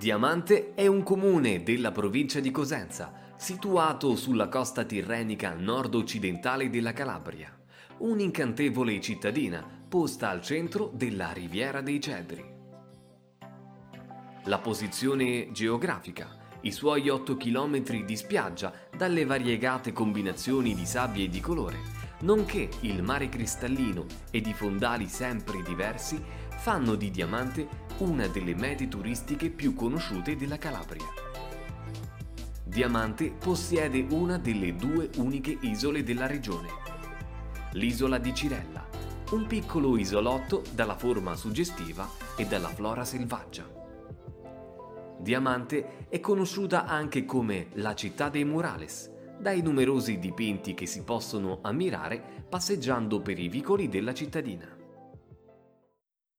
Diamante è un comune della provincia di Cosenza, situato sulla costa tirrenica nord-occidentale della Calabria. Un'incantevole cittadina posta al centro della Riviera dei Cedri. La posizione geografica, i suoi 8 km di spiaggia dalle variegate combinazioni di sabbie e di colore, nonché il mare cristallino ed i fondali sempre diversi fanno di Diamante una delle mete turistiche più conosciute della Calabria. Diamante possiede una delle due uniche isole della regione, l'isola di Cirella, un piccolo isolotto dalla forma suggestiva e dalla flora selvaggia. Diamante è conosciuta anche come la città dei murales, dai numerosi dipinti che si possono ammirare passeggiando per i vicoli della cittadina.